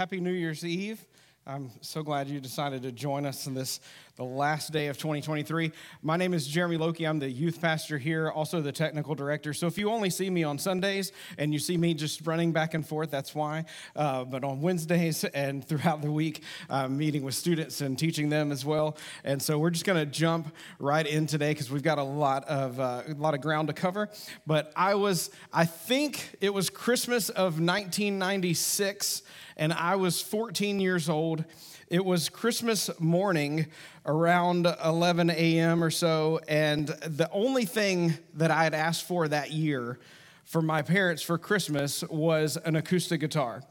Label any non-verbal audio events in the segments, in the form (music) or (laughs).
Happy New Year's Eve. I'm so glad you decided to join us in this, the last day of 2023. My name is Jeremy Loki. I'm the youth pastor here, also the technical director. So if you only see me on Sundays and you see me just running back and forth, that's why. Uh, but on Wednesdays (laughs) and throughout the week, I'm meeting with students and teaching them as well. And so we're just going to jump right in today because we've got a lot of uh, a lot of ground to cover. But I was, I think it was Christmas of 1996 and I was 14 years old. It was Christmas morning around 11 a.m. or so, and the only thing that I had asked for that year for my parents for Christmas was an acoustic guitar.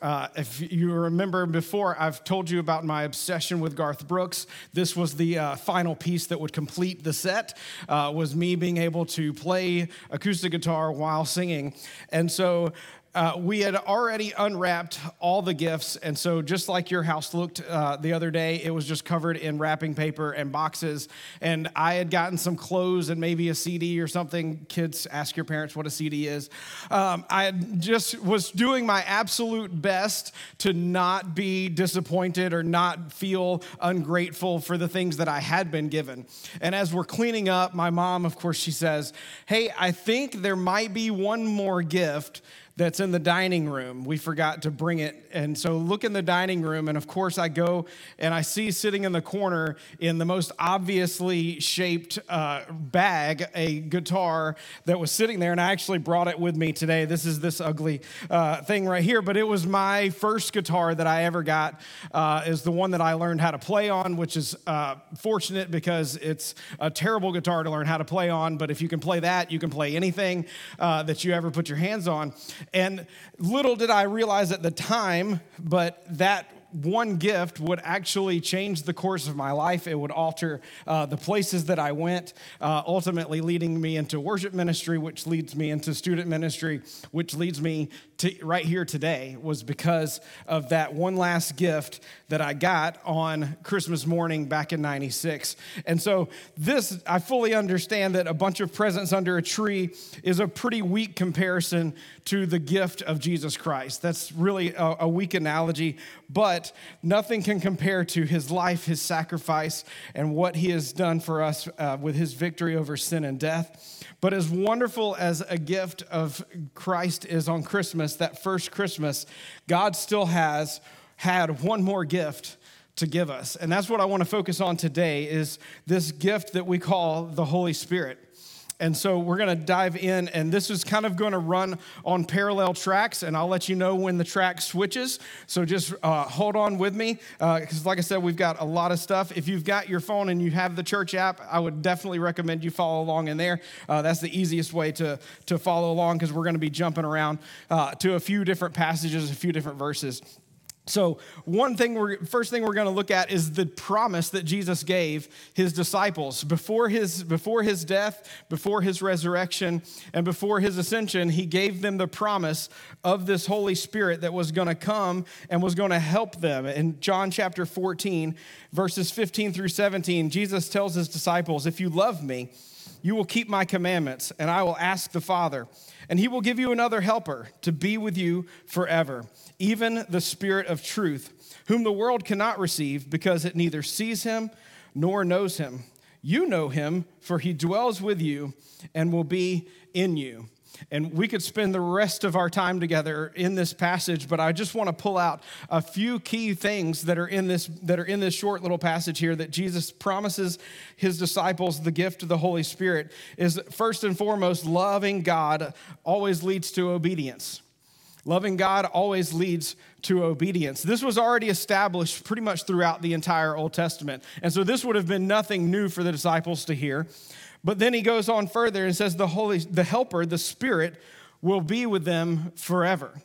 Uh, if you remember before, I've told you about my obsession with Garth Brooks. This was the uh, final piece that would complete the set. Uh, was me being able to play acoustic guitar while singing, and so uh, we had already unwrapped all the gifts. And so, just like your house looked uh, the other day, it was just covered in wrapping paper and boxes. And I had gotten some clothes and maybe a CD or something. Kids, ask your parents what a CD is. Um, I just was doing my absolute best to not be disappointed or not feel ungrateful for the things that I had been given. And as we're cleaning up, my mom, of course, she says, Hey, I think there might be one more gift that's in the dining room. We forgot to bring it. And so look in the dining room. And of course, I go and I see sitting in the corner in the most obviously shaped uh, bag a guitar that was sitting there. And I actually brought it with me today. This is this ugly uh, thing right here. But it was my first guitar that I ever got, uh, is the one that I learned how to play on, which is uh, fortunate because it's a terrible guitar to learn how to play on. But if you can play that, you can play anything uh, that you ever put your hands on. And little did I realize at the time, but that one gift would actually change the course of my life. It would alter uh, the places that I went, uh, ultimately leading me into worship ministry, which leads me into student ministry, which leads me to right here today, was because of that one last gift that I got on Christmas morning back in 96. And so, this, I fully understand that a bunch of presents under a tree is a pretty weak comparison to the gift of Jesus Christ. That's really a, a weak analogy, but nothing can compare to his life, his sacrifice, and what he has done for us uh, with his victory over sin and death. But as wonderful as a gift of Christ is on Christmas, that first Christmas, God still has had one more gift to give us. And that's what I want to focus on today is this gift that we call the Holy Spirit. And so we're going to dive in, and this is kind of going to run on parallel tracks, and I'll let you know when the track switches. So just uh, hold on with me, because uh, like I said, we've got a lot of stuff. If you've got your phone and you have the church app, I would definitely recommend you follow along in there. Uh, that's the easiest way to, to follow along, because we're going to be jumping around uh, to a few different passages, a few different verses. So, one thing we're first thing we're going to look at is the promise that Jesus gave his disciples before his before his death, before his resurrection, and before his ascension. He gave them the promise of this Holy Spirit that was going to come and was going to help them. In John chapter 14, verses 15 through 17, Jesus tells his disciples, "If you love me, you will keep my commandments, and I will ask the Father, and he will give you another helper to be with you forever." Even the Spirit of truth, whom the world cannot receive because it neither sees him nor knows him. You know him, for he dwells with you and will be in you. And we could spend the rest of our time together in this passage, but I just want to pull out a few key things that are in this that are in this short little passage here that Jesus promises his disciples the gift of the Holy Spirit is first and foremost loving God always leads to obedience. Loving God always leads to obedience. This was already established pretty much throughout the entire Old Testament. And so this would have been nothing new for the disciples to hear. But then he goes on further and says the Holy the helper, the Spirit will be with them forever.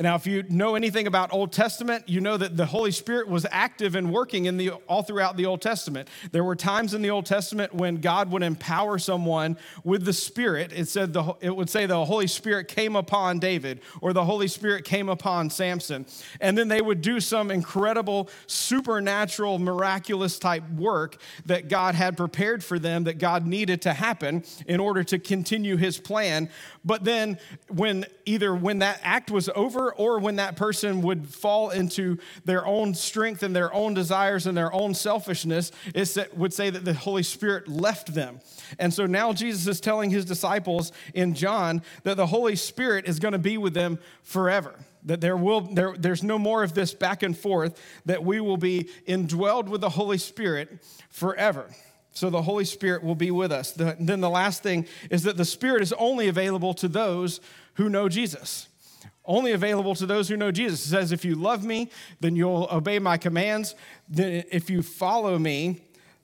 Now, if you know anything about Old Testament, you know that the Holy Spirit was active and working in the, all throughout the Old Testament. There were times in the Old Testament when God would empower someone with the Spirit. It said the, it would say the Holy Spirit came upon David or the Holy Spirit came upon Samson, and then they would do some incredible supernatural, miraculous type work that God had prepared for them that God needed to happen in order to continue His plan. But then, when either when that act was over or, when that person would fall into their own strength and their own desires and their own selfishness, it would say that the Holy Spirit left them. And so now Jesus is telling his disciples in John that the Holy Spirit is going to be with them forever that there will there, there's no more of this back and forth that we will be indwelled with the holy spirit forever. So the holy spirit will be with us. The, then the last thing is that the spirit is only available to those who know jesus only available to those who know jesus it says if you love me then you'll obey my commands then if you follow me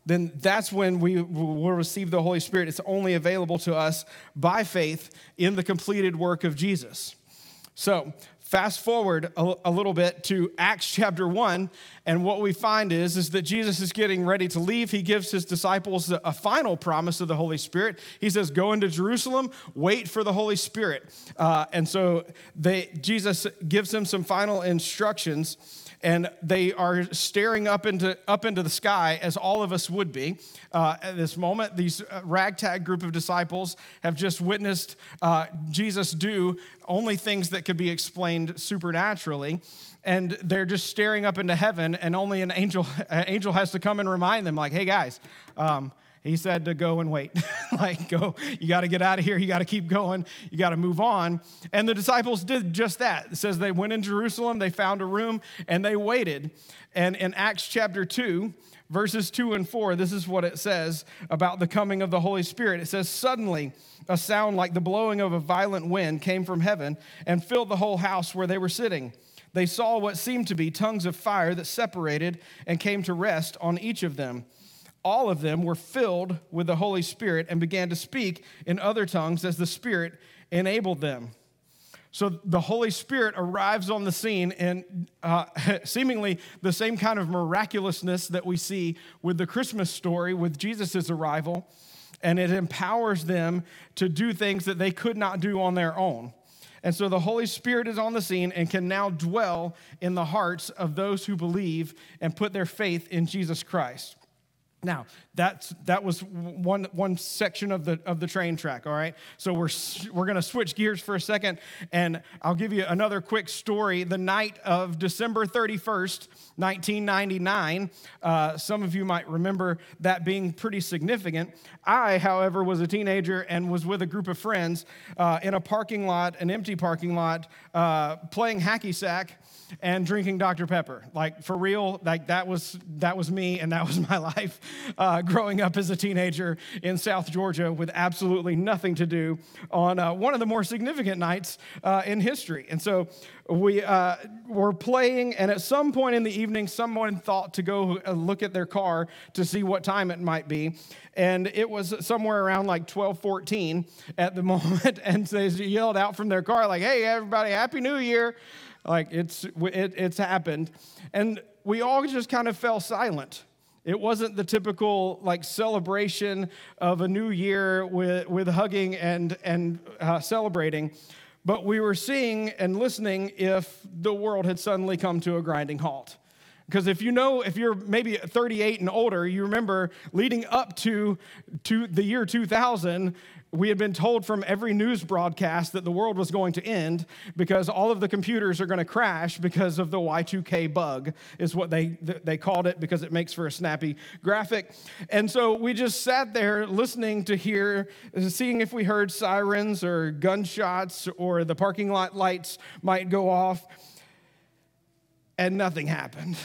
then that's when we will receive the Holy Spirit. It's only available to us by faith in the completed work of Jesus. So, fast forward a, a, little bit to Acts chapter 1, and what we find is, is that Jesus is getting ready to leave. He gives his disciples a, final promise of the Holy Spirit. He says, Go into Jerusalem, wait for the Holy Spirit. Uh, and so they, Jesus gives them some final instructions and they are staring up into, up into the sky, as all of us would be. Uh, at this moment, these uh, ragtag group of disciples have just witnessed uh, Jesus do only things that could be explained supernaturally. And they're just staring up into heaven, and only an angel, (laughs) an angel has to come and remind them, like, hey guys, um, he said to go and wait. (laughs) like, go, you got to get out of here. You got to keep going. You got to move on. And the disciples did just that. It says they went in Jerusalem, they found a room, and they waited. And in Acts chapter 2, verses 2 and 4, this is what it says about the coming of the Holy Spirit. It says, Suddenly, a sound like the blowing of a violent wind came from heaven and filled the whole house where they were sitting. They saw what seemed to be tongues of fire that separated and came to rest on each of them all of them were filled with the Holy Spirit and began to speak in other tongues as the Spirit enabled them. So the Holy Spirit arrives on the scene and uh, (laughs) seemingly the same kind of miraculousness that we see with the Christmas story with Jesus' arrival, and it empowers them to do things that they could not do on their own. And so the Holy Spirit is on the scene and can now dwell in the hearts of those who believe and put their faith in Jesus Christ. Now, that's, that was one, one section of the, of the train track, all right? So we're, we're going to switch gears for a second, and I'll give you another quick story. The night of December 31st, 1999, uh, some of you might remember that being pretty significant. I, however, was a teenager and was with a group of friends uh, in a parking lot, an empty parking lot, uh, playing hacky sack and drinking Dr. Pepper. Like for real, like that was that was me and that was (laughs) my life uh, growing up as a teenager in South Georgia with absolutely nothing to do on uh, one of the more significant nights uh, in history. And so we uh, were playing, and at some point in the evening, someone thought to go uh, look at their car to see what time it might be. And it was somewhere around like 12:14 at the (laughs) moment, and they yelled out from their car like, "Hey, everybody, Happy New Year!" Like it's, it, it's happened. And we all just kind of fell silent. It wasn't the typical like celebration of a new year with, with hugging and, and uh, celebrating, but we were seeing and listening if the world had suddenly come to a grinding halt. Because if you know, if you're maybe 38 and older, you remember leading up to, to the year 2000, we had been told from every news broadcast that the world was going to end because all of the computers are going to crash because of the Y2K bug, is what they, they called it because it makes for a snappy graphic. And so we just sat there listening to hear, seeing if we heard sirens or gunshots or the parking lot lights might go off. And nothing happened.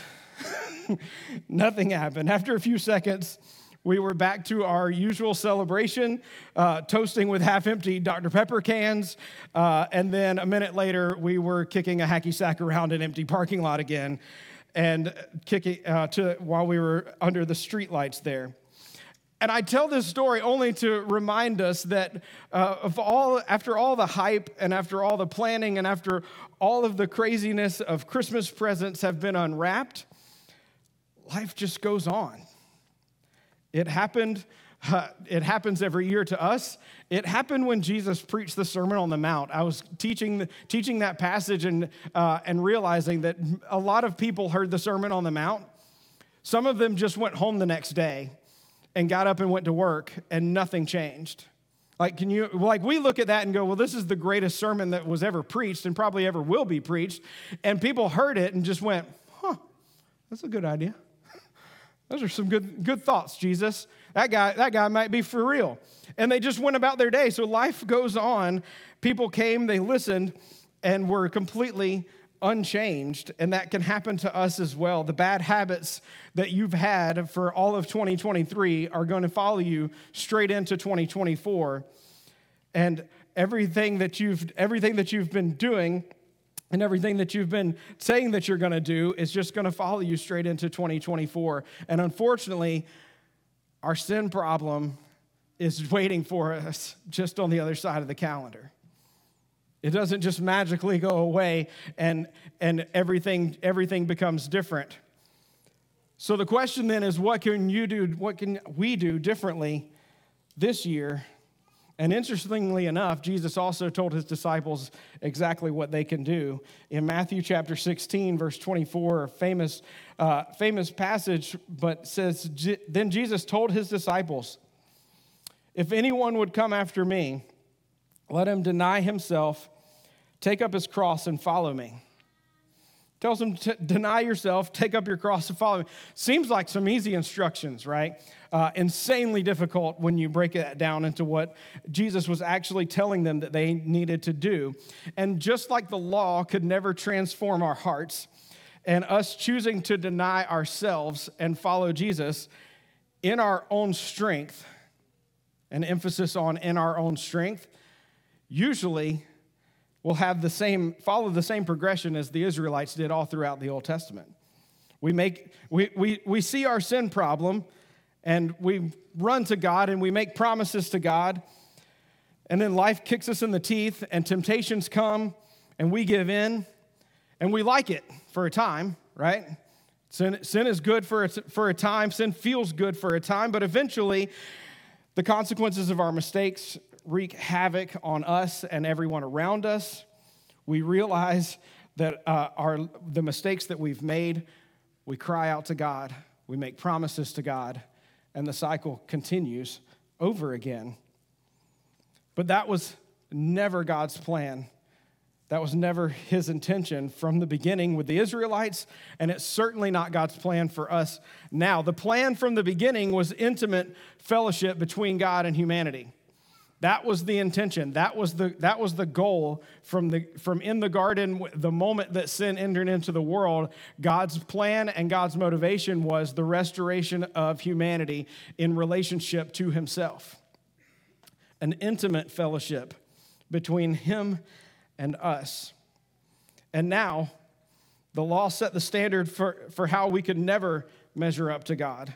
(laughs) nothing happened. After a few seconds, we were back to our usual celebration, uh, toasting with half empty Dr. Pepper cans. Uh, and then a minute later, we were kicking a hacky sack around an empty parking lot again and kicking uh, to, while we were under the streetlights there. And I tell this story only to remind us that uh, of all, after all the hype and after all the planning and after all of the craziness of Christmas presents have been unwrapped, life just goes on. It happened. Uh, it happens every year to us. It happened when Jesus preached the Sermon on the Mount. I was teaching, teaching that passage and, uh, and realizing that a lot of people heard the Sermon on the Mount. Some of them just went home the next day and got up and went to work, and nothing changed. Like, can you, like, we look at that and go, well, this is the greatest sermon that was ever preached and probably ever will be preached. And people heard it and just went, huh, that's a good idea. (laughs) Those are some good, good thoughts, Jesus. That guy, that guy might be for real. And they just went about their day. So life goes on. People came, they listened, and were completely unchanged, and that can happen to us as well. The bad habits that you've had for all of 2023 are going to follow you straight into 2024. And everything that you've everything that you've been doing and everything that you've been saying that you're going to do is just going to follow you straight into 2024. And unfortunately, our sin problem is waiting for us just on the other side of the calendar. It doesn't just magically go away and, and everything, everything becomes different. So the question then is what can you do, what can we do differently this year? And interestingly enough, Jesus also told his disciples exactly what they can do. In Matthew chapter 16, verse 24, a famous, uh, famous passage, but says, Then Jesus told his disciples, If anyone would come after me, let him deny himself, take up his cross, and follow me. Tells him to deny yourself, take up your cross, and follow me. Seems like some easy instructions, right? Uh, insanely difficult when you break it down into what Jesus was actually telling them that they needed to do. And just like the law could never transform our hearts, and us choosing to deny ourselves and follow Jesus in our own strength, an emphasis on in our own strength, usually will have the same, follow the same progression as the Israelites did all throughout the Old Testament. We, make, we, we, we see our sin problem and we run to God and we make promises to God. And then life kicks us in the teeth and temptations come and we give in and we like it for a time, right? Sin, sin is good for a, for a time, sin feels good for a time, but eventually the consequences of our mistakes wreak havoc on us and everyone around us. We realize that uh, our, the mistakes that we've made, we cry out to God, we make promises to God, and the cycle continues over again. But that was never God's plan. That was never his intention from the beginning with the Israelites, and it's certainly not God's plan for us now. The plan from the beginning was intimate fellowship between God and humanity. That was the intention. That was the, that was the goal from, the, from in the garden, the moment that sin entered into the world. God's plan and God's motivation was the restoration of humanity in relationship to Himself, an intimate fellowship between Him and us. And now, the law set the standard for, for how we could never measure up to God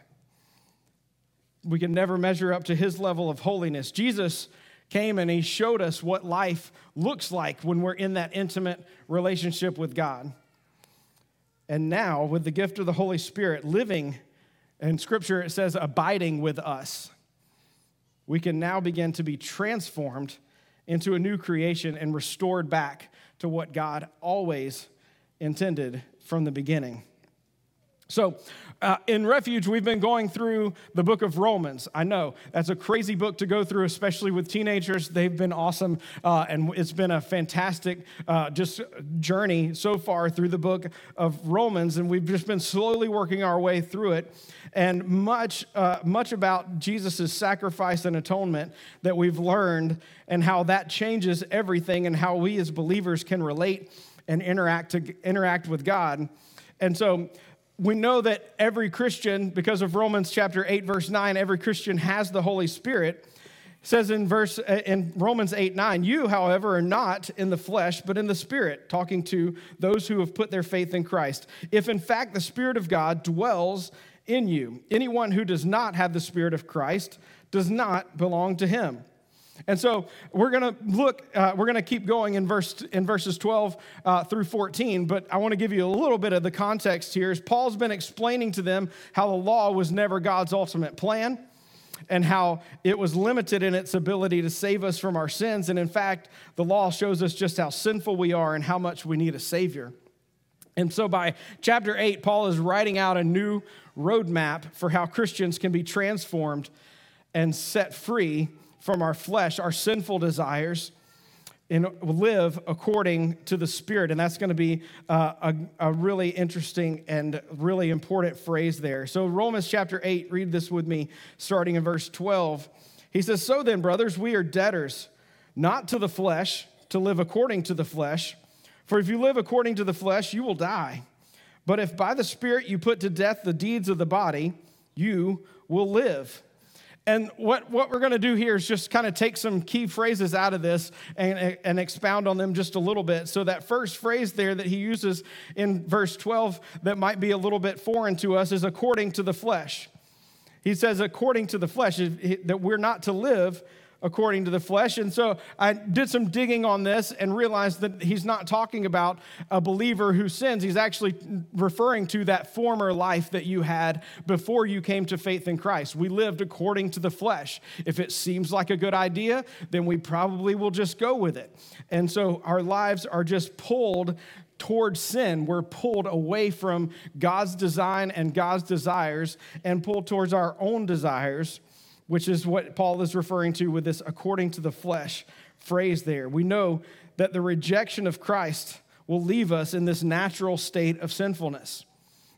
we can never measure up to his level of holiness. Jesus came and he showed us what life looks like when we're in that intimate relationship with God. And now, with the gift of the Holy Spirit living, in Scripture it says abiding with us, we can now begin to be transformed into a new creation and restored back to what God always intended from the beginning. So, uh, in Refuge, we've been going through the book of Romans. I know that's a crazy book to go through, especially with teenagers. They've been awesome, uh, and it's been a fantastic uh, just journey so far through the book of Romans, and we've just been slowly working our way through it. And much, uh, much about Jesus' sacrifice and atonement that we've learned, and how that changes everything, and how we as believers can relate and interact to interact with God. And so we know that every Christian, because of Romans chapter 8, verse 9, every Christian has the Holy Spirit. It says in verse uh, in Romans 8, 9, you, however, are not in the flesh, but in the spirit, talking to those who have put their faith in Christ. If in fact the Spirit of God dwells in you, anyone who does not have the Spirit of Christ does not belong to him. And so we're going to look, uh, we're going to keep going in, verse, in verses 12 uh, through 14, but I want to give you a little bit of the context here. As Paul's been explaining to them how the law was never God's ultimate plan and how it was limited in its ability to save us from our sins. And in fact, the law shows us just how sinful we are and how much we need a Savior. And so by chapter 8, Paul is writing out a new roadmap for how Christians can be transformed and set free from our flesh, our sinful desires, and live according to the Spirit. And that's going to be uh, a, a really interesting and really important phrase there. So, Romans chapter 8, read this with me, starting in verse 12. He says, So then, brothers, we are debtors, not to the flesh, to live according to the flesh. For if you live according to the flesh, you will die. But if by the Spirit you put to death the deeds of the body, you will live. And what, what we're going to do here is just kind of take some key phrases out of this and, and expound on them just a little bit. So, that first phrase there that he uses in verse 12 that might be a little bit foreign to us is according to the flesh. He says, according to the flesh, that we're not to live according to the flesh. And so I did some digging on this and realized that he's not talking about a believer who sins. He's actually referring to that former life that you had before you came to faith in Christ. We lived according to the flesh. If it seems like a good idea, then we probably will just go with it. And so our lives are just pulled towards sin. We're pulled away from God's design and God's desires and pulled towards our own desires which is what Paul is referring to with this according to the flesh phrase there. We know that the rejection of Christ will leave us in this natural state of sinfulness.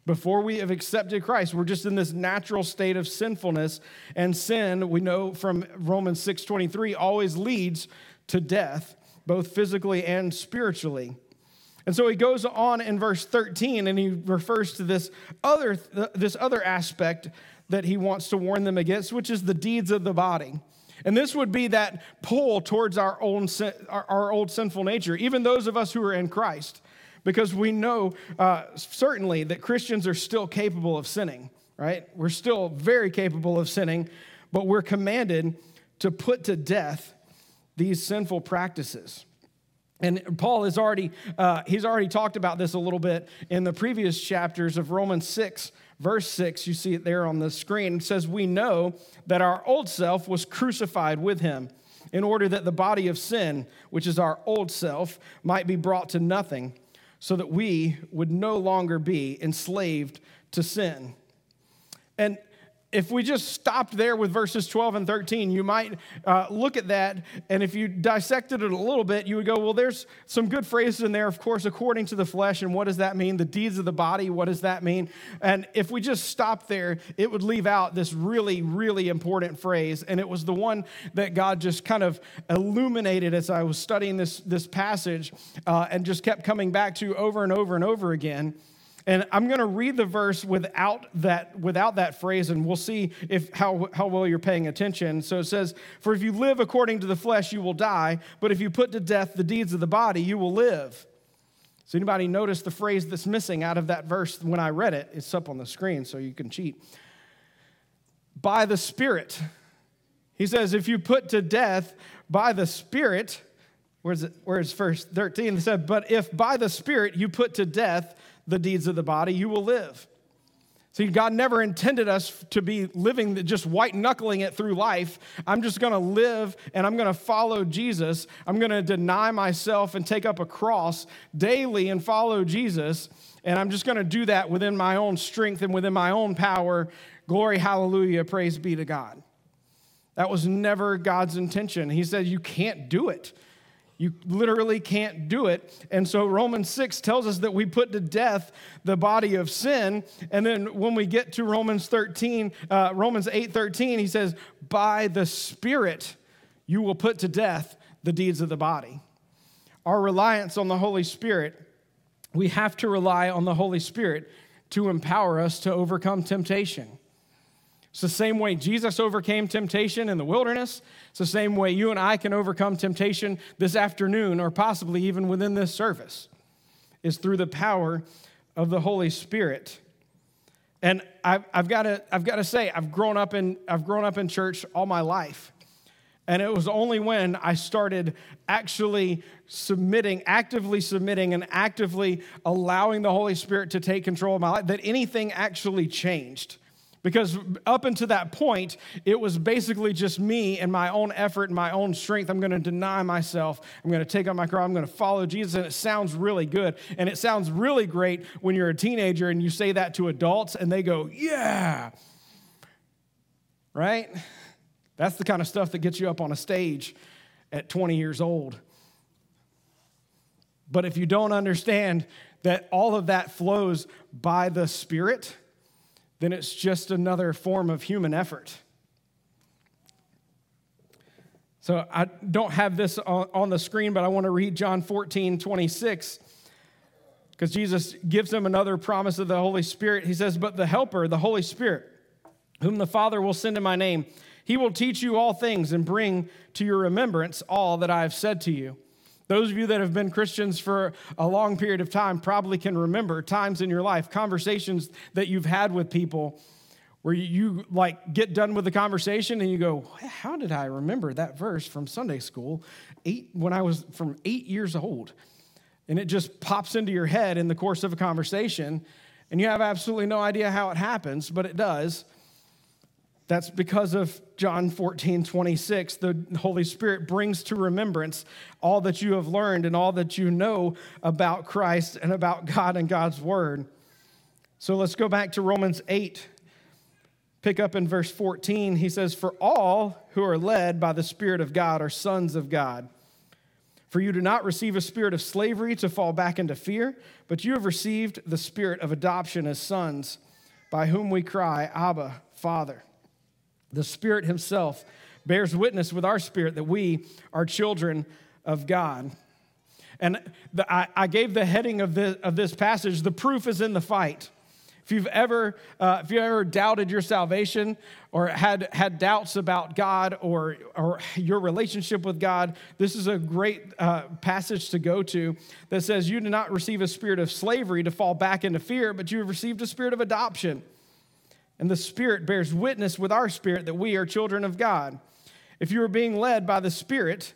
Before we have accepted Christ, we're just in this natural state of sinfulness and sin, we know from Romans 6:23 always leads to death, both physically and spiritually. And so he goes on in verse 13 and he refers to this other this other aspect that he wants to warn them against, which is the deeds of the body. And this would be that pull towards our own our, old sinful nature, even those of us who are in Christ, because we know uh, certainly that Christians are still capable of sinning, right? We're still very capable of sinning, but we're commanded to put to death these sinful practices. And Paul has already uh, he's already talked about this a little bit in the previous chapters of Romans six verse 6, you see it there on the screen, it says, We know that our old self was crucified with him in order that the body of sin, which is our old self, might be brought to nothing, so that we would no longer be enslaved to sin. And if we just stopped there with verses 12 and 13, you might uh, look at that, and if you dissected it a little bit, you would go, well, there's some good phrases in there, of course, according to the flesh, and what does that mean? The deeds of the body, what does that mean? And if we just stopped there, it would leave out this really, really important phrase, and it was the one that God just kind of illuminated as I was studying this, this passage uh, and just kept coming back to over and over and over again. And I'm going to read the verse without that, without that phrase, and we'll see if how, how well you're paying attention. So it says, For if you live according to the flesh, you will die, but if you put to death the deeds of the body, you will live. So anybody notice the phrase that's missing out of that verse when I read it? It's up on the screen so you can cheat. By the Spirit. He says, if you put to death by the Spirit, where's it? Where's verse 13? It said, but if by the Spirit you put to death the deeds of the body, you will live. See, God never intended us to be living just white knuckling it through life. I'm just to live and I'm to follow Jesus. I'm to deny myself and take up a cross daily and follow Jesus. And I'm just to do that within my own strength and within my own power. Glory, hallelujah, praise be to God. That was never God's intention. He said, You can't do it. You literally can't do it. And so Romans 6 tells us that we put to death the body of sin. And then when we get to Romans 13, uh, Romans 8 13, he says, By the Spirit you will put to death the deeds of the body. Our reliance on the Holy Spirit, we have to rely on the Holy Spirit to empower us to overcome temptation. It's the same way Jesus overcame temptation in the wilderness. It's the same way you and I can overcome temptation this afternoon or possibly even within this service, is through the power of the Holy Spirit. And I've, I've got to I've to say I've grown up in I've grown up in church all my life. And it was only when I started actually submitting, actively submitting, and actively allowing the Holy Spirit to take control of my life that anything actually changed. Because up until that point, it was basically just me and my own effort and my own strength. I'm going to deny myself. I'm going to take on my cross. I'm going to follow Jesus. And it sounds really good. And it sounds really great when you're a teenager and you say that to adults and they go, yeah. Right? That's the kind of stuff that gets you up on a stage at 20 years old. But if you don't understand that all of that flows by the Spirit, then it's just another form of human effort. So I don't have this on the screen, but I want to read John 14, 26, because Jesus gives them another promise of the Holy Spirit. He says, But the Helper, the Holy Spirit, whom the Father will send in my name, he will teach you all things and bring to your remembrance all that I have said to you. Those of you that have been Christians for a long period of time probably can remember times in your life, conversations that you've had with people where you like get done with the conversation and you go, How did I remember that verse from Sunday school eight, when I was from eight years old? And it just pops into your head in the course of a conversation, and you have absolutely no idea how it happens, but it does. That's because of John 14, 26. The Holy Spirit brings to remembrance all that you have learned and all that you know about Christ and about God and God's Word. So let's go back to Romans 8. Pick up in verse 14. He says, For all who are led by the Spirit of God are sons of God. For you do not receive a spirit of slavery to fall back into fear, but you have received the spirit of adoption as sons, by whom we cry, Abba, Father. The Spirit Himself bears witness with our spirit that we are children of God. And the, I, I, gave the heading of this, of this passage, the proof is in the fight. If you've ever, uh, if you ever doubted your salvation or had, had doubts about God or, or your relationship with God, this is a great uh, passage to go to that says, You do not receive a spirit of slavery to fall back into fear, but you have received a spirit of adoption and the Spirit bears witness with our spirit that we are children of God. If you are being led by the Spirit,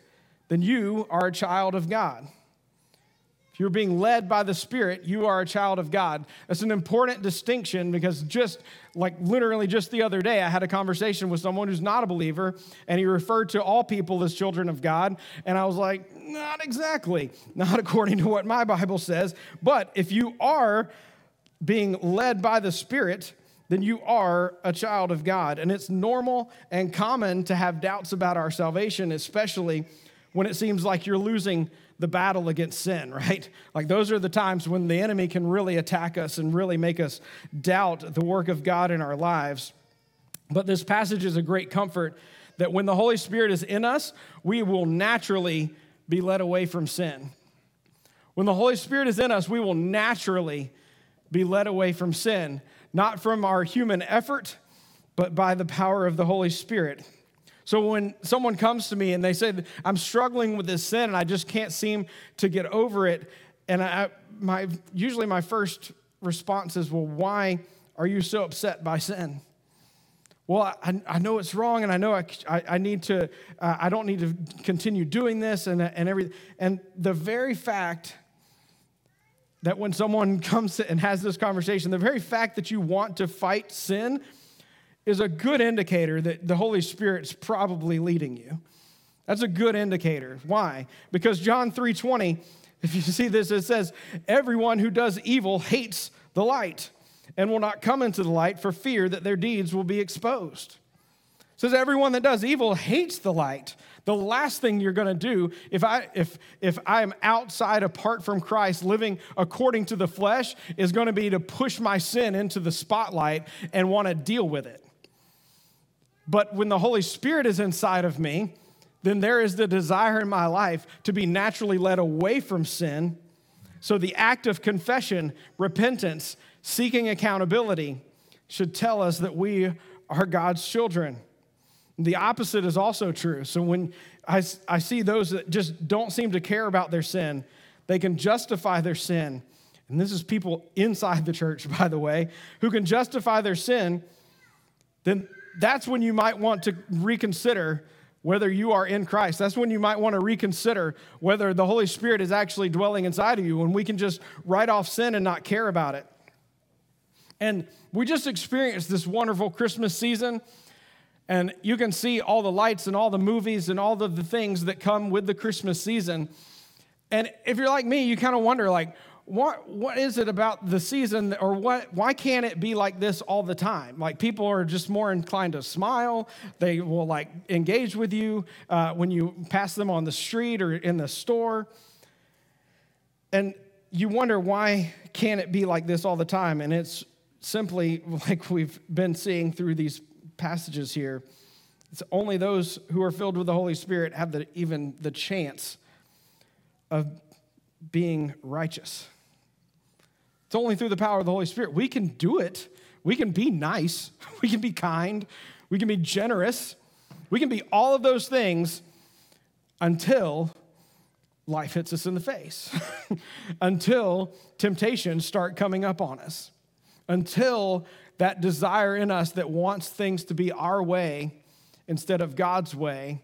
then you are a child of God. If you're being led by the Spirit, you are a child of God. That's an important distinction because just like literally just the other day, I had a conversation with someone who's not a believer, and he referred to all people as children of God. And I was like, not exactly, not according to what my Bible says. But if you are being led by the Spirit, then you are a child of God. And it's normal and common to have doubts about our salvation, especially when it seems like you're losing the battle against sin, (laughs) right? Like those are the times when the enemy can really attack us and really make us doubt the work of God in our lives. But this passage is a great comfort that when the Holy Spirit is in us, we will naturally be led away from sin. When the Holy Spirit is in us, we will naturally be led away from sin not from our human effort, but by the power of the Holy Spirit. So when someone comes to me and they say, I'm struggling with this sin and I just can't seem to get over it, and I, my, usually my first response is, Well, why are you so upset by sin? Well, I, I know it's wrong and I know I, I, need to, uh, I don't need to continue doing this and, and everything. And the very fact that when someone (laughs) comes and has this conversation, the very fact that you want to fight sin is a good indicator that the Holy Spirit's probably leading you. That's a good indicator. Why? Because John 3:20, (laughs) if you see this, it says, "Everyone who does evil hates the light and will not come into the light for fear that their deeds will be exposed." Says everyone that does evil hates the light the last thing you're going to do if I if if I'm outside apart from Christ living according to the flesh is going to be to push my sin into the spotlight and want to deal with it. But when the Holy Spirit is inside of me, then there is the desire in my life to be naturally led away from sin. So the act of confession, repentance, seeking accountability should tell us that we are God's children. The opposite is also true. So when I, I see those that just don't seem to care about their sin, they can justify their sin. And this is people inside the church, (laughs) by the way, who can justify their sin, then that's when you might want to reconsider whether you are in Christ. That's when you might want to reconsider whether the Holy Spirit is actually dwelling inside of you, when we can just write off sin and not care about it. And we just experienced this wonderful Christmas season and you can see all the lights and all the movies and all of the things that come with the Christmas season. And if you're like me, you kind of wonder, like, what, what is it about the season or what why can't it be like this all the time? Like people are just more inclined to smile. They will like engage with you uh, when you pass them on the street or in the store. And you wonder why can't it be like this all the time? And it's simply (laughs) like we've been seeing through these passages here it's only those who are filled with the holy spirit have the, even the chance of being righteous it's only through the power of the Holy Spirit. We can do it. We can be nice. (laughs) We can be kind. We can be generous. We can be all of those things until life hits us in the face, (laughs) until temptations start coming up on us, until that desire in us that wants things to be our way instead of God's way,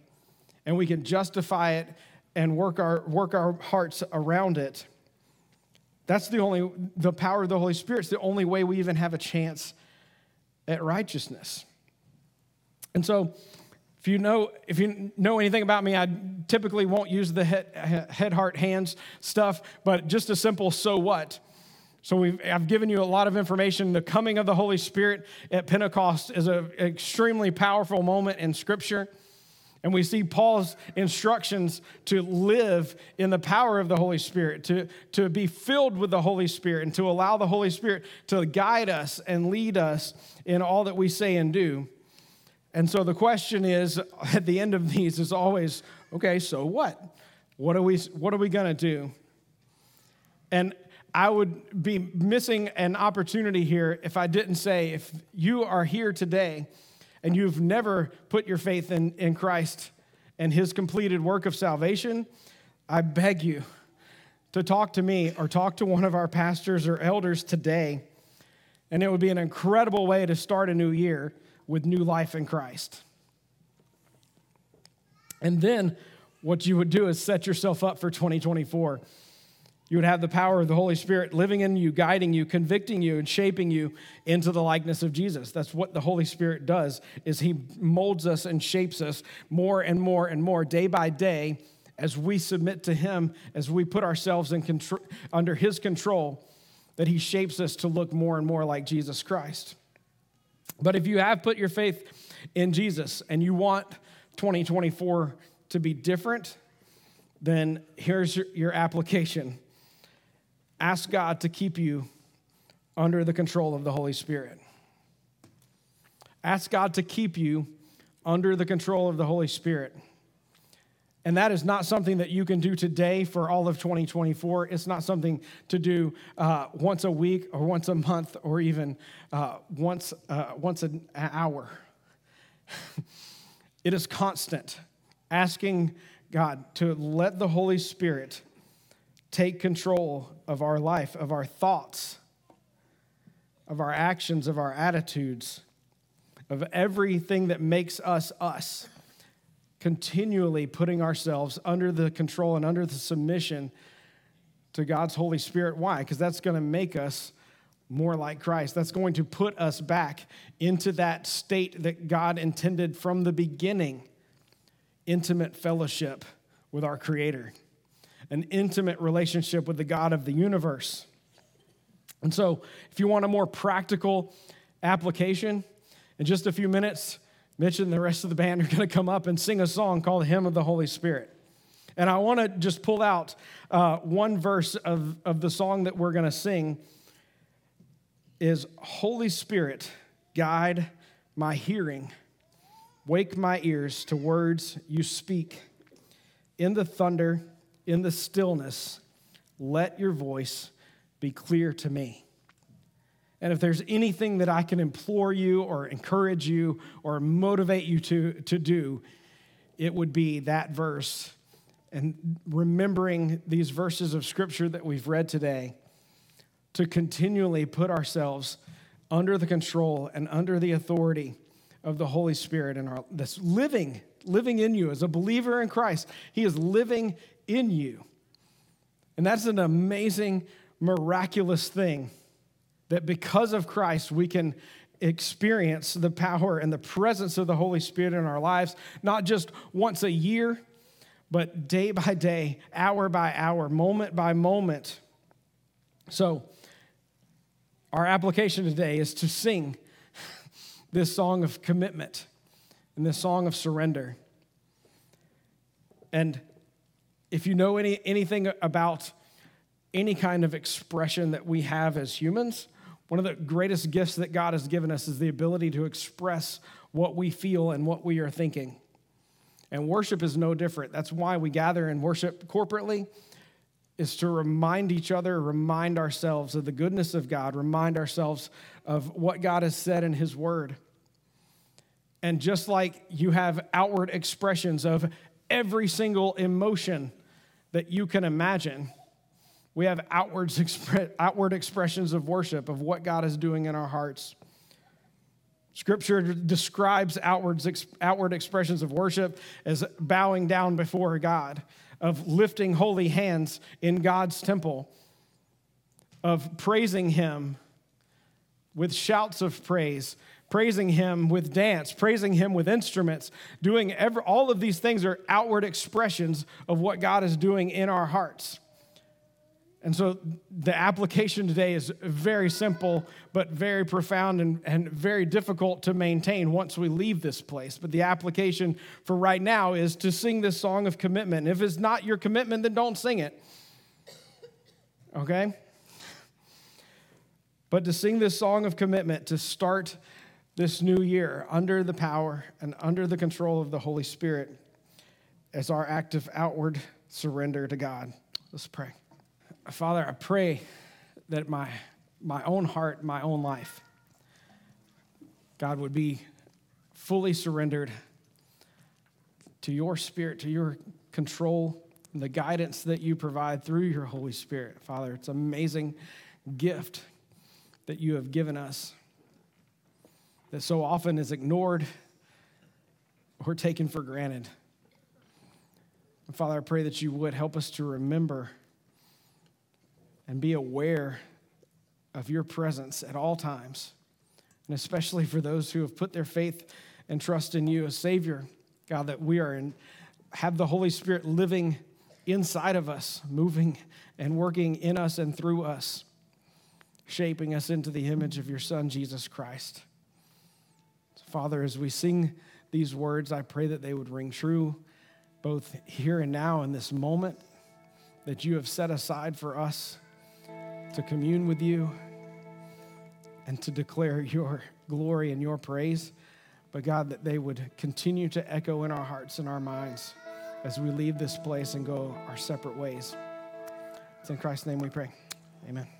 and we can justify it and work our, work our hearts around it that's the only, the power of the Holy Spirit. Spirit's the only way we even have a chance at righteousness. And so, if you know if you know anything about me, I typically won't use the head, head heart, hands stuff, but just a simple so what. So we've, I've given you a lot of information. The coming of the Holy Spirit at Pentecost is an extremely powerful moment in Scripture. And we see Paul's instructions to live in the power of the Holy Spirit, to, to be filled with the Holy Spirit, and to allow the Holy Spirit to guide us and lead us in all that we say and do. And so the question is (laughs) at the end of these is always okay, so what? What are we, what are we going to do? And I would be missing an opportunity here if I didn't say, if you are here today and you've never put your faith in, in Christ and his completed work of salvation, I beg you to talk to me or talk to one of our pastors or elders today. And it would be an incredible way to start a new year with new life in Christ. And then what you would do is set yourself up for 2024 you would have the power of the Holy Spirit living in you, guiding you, convicting you, and shaping you into the likeness of Jesus. That's what the Holy Spirit does, is he molds us and shapes us more and more and more day by day as we submit to him, as we put ourselves in contr- under his control, that he shapes us to look more and more like Jesus Christ. But if you have put your faith in Jesus and you want 2024 to be different, then here's your, your application ask God to keep you under the control of the Holy Spirit. Ask God to keep you under the control of the Holy Spirit. And that is not something that you can do today for all of 2024. It's not something to do uh, once a week or once a month or even uh, once, uh, once an hour. (laughs) it is constant, asking God to let the Holy Spirit take control of our life, of our thoughts, of our actions, of our attitudes, of everything that makes us us. Continually putting ourselves under the control and under the submission to God's Holy Spirit. Why? Because that's going to make us more like Christ. That's going to put us back into that state that God intended from the beginning intimate fellowship with our Creator an intimate relationship with the God of the universe. And so, if you want a more practical application, in just a few minutes, Mitch and the rest of the band are (laughs) going to come up and sing a song called Hymn of the Holy Spirit. And I want to just pull out uh, one verse of, of the song that we're going to sing is Holy Spirit, guide my hearing, wake my ears to words you speak. In the thunder, in the stillness, let your voice be clear to me. And if there's anything that I can implore you or encourage you or motivate you to, to do, it would be that verse. And remembering these verses of scripture that we've read today to continually put ourselves under the control and under the authority of the Holy Spirit and our this living, living in you as a believer in Christ. He is living in you. And that's an amazing, miraculous thing that because of Christ, we can experience the power and the presence of the Holy Spirit in our lives, not just once a year, but day by day, hour by hour, moment by moment. So, our application today is to sing this song of commitment and this song of surrender. And if you know any, anything about any kind of expression that we have as humans, one of the greatest gifts that God has given us is the ability to express what we feel and what we are thinking. And worship is no different. That's why we gather and worship corporately is to remind each other, remind ourselves of the goodness of God, remind ourselves of what God has said in his word. And just like you have outward expressions of every single emotion that you can imagine, we have outward, (laughs) outward expressions of worship of what God is doing in our hearts. Scripture describes outward, outward expressions of worship as bowing down before God, of lifting holy hands in God's temple, of praising Him with shouts of praise, praising Him with dance, praising Him with instruments, doing every, all of these things are outward expressions of what God is doing in our hearts. And so the application today is very simple, but very profound and, and very difficult to maintain once we leave this place. But the application for right now is to sing this song of commitment. If it's not your commitment, then don't sing it. Okay? But to sing this song of commitment, to start this new year under the power and under the control of the Holy Spirit as our active outward surrender to God. Let's pray. Father, I pray that my, my own heart, my own life, God, would be fully surrendered to your spirit, to your control, and the guidance that you provide through your Holy Spirit. Father, it's an amazing gift that you have given us that so often is ignored or taken for granted. Father, I pray that you would help us to remember and be aware of your presence at all times, and especially for those who have put their faith and trust in you as Savior. God, that we are in, have the Holy Spirit living inside of us, moving and working in us and through us, shaping us into the image of your Son, Jesus Christ. Father, as we sing these words, I pray that they would ring true both here and now in this moment that you have set aside for us to commune with you and to declare your glory and your praise. But God, that they would continue to echo in our hearts and our minds as we leave this place and go our separate ways. It's in Christ's name we pray. Amen.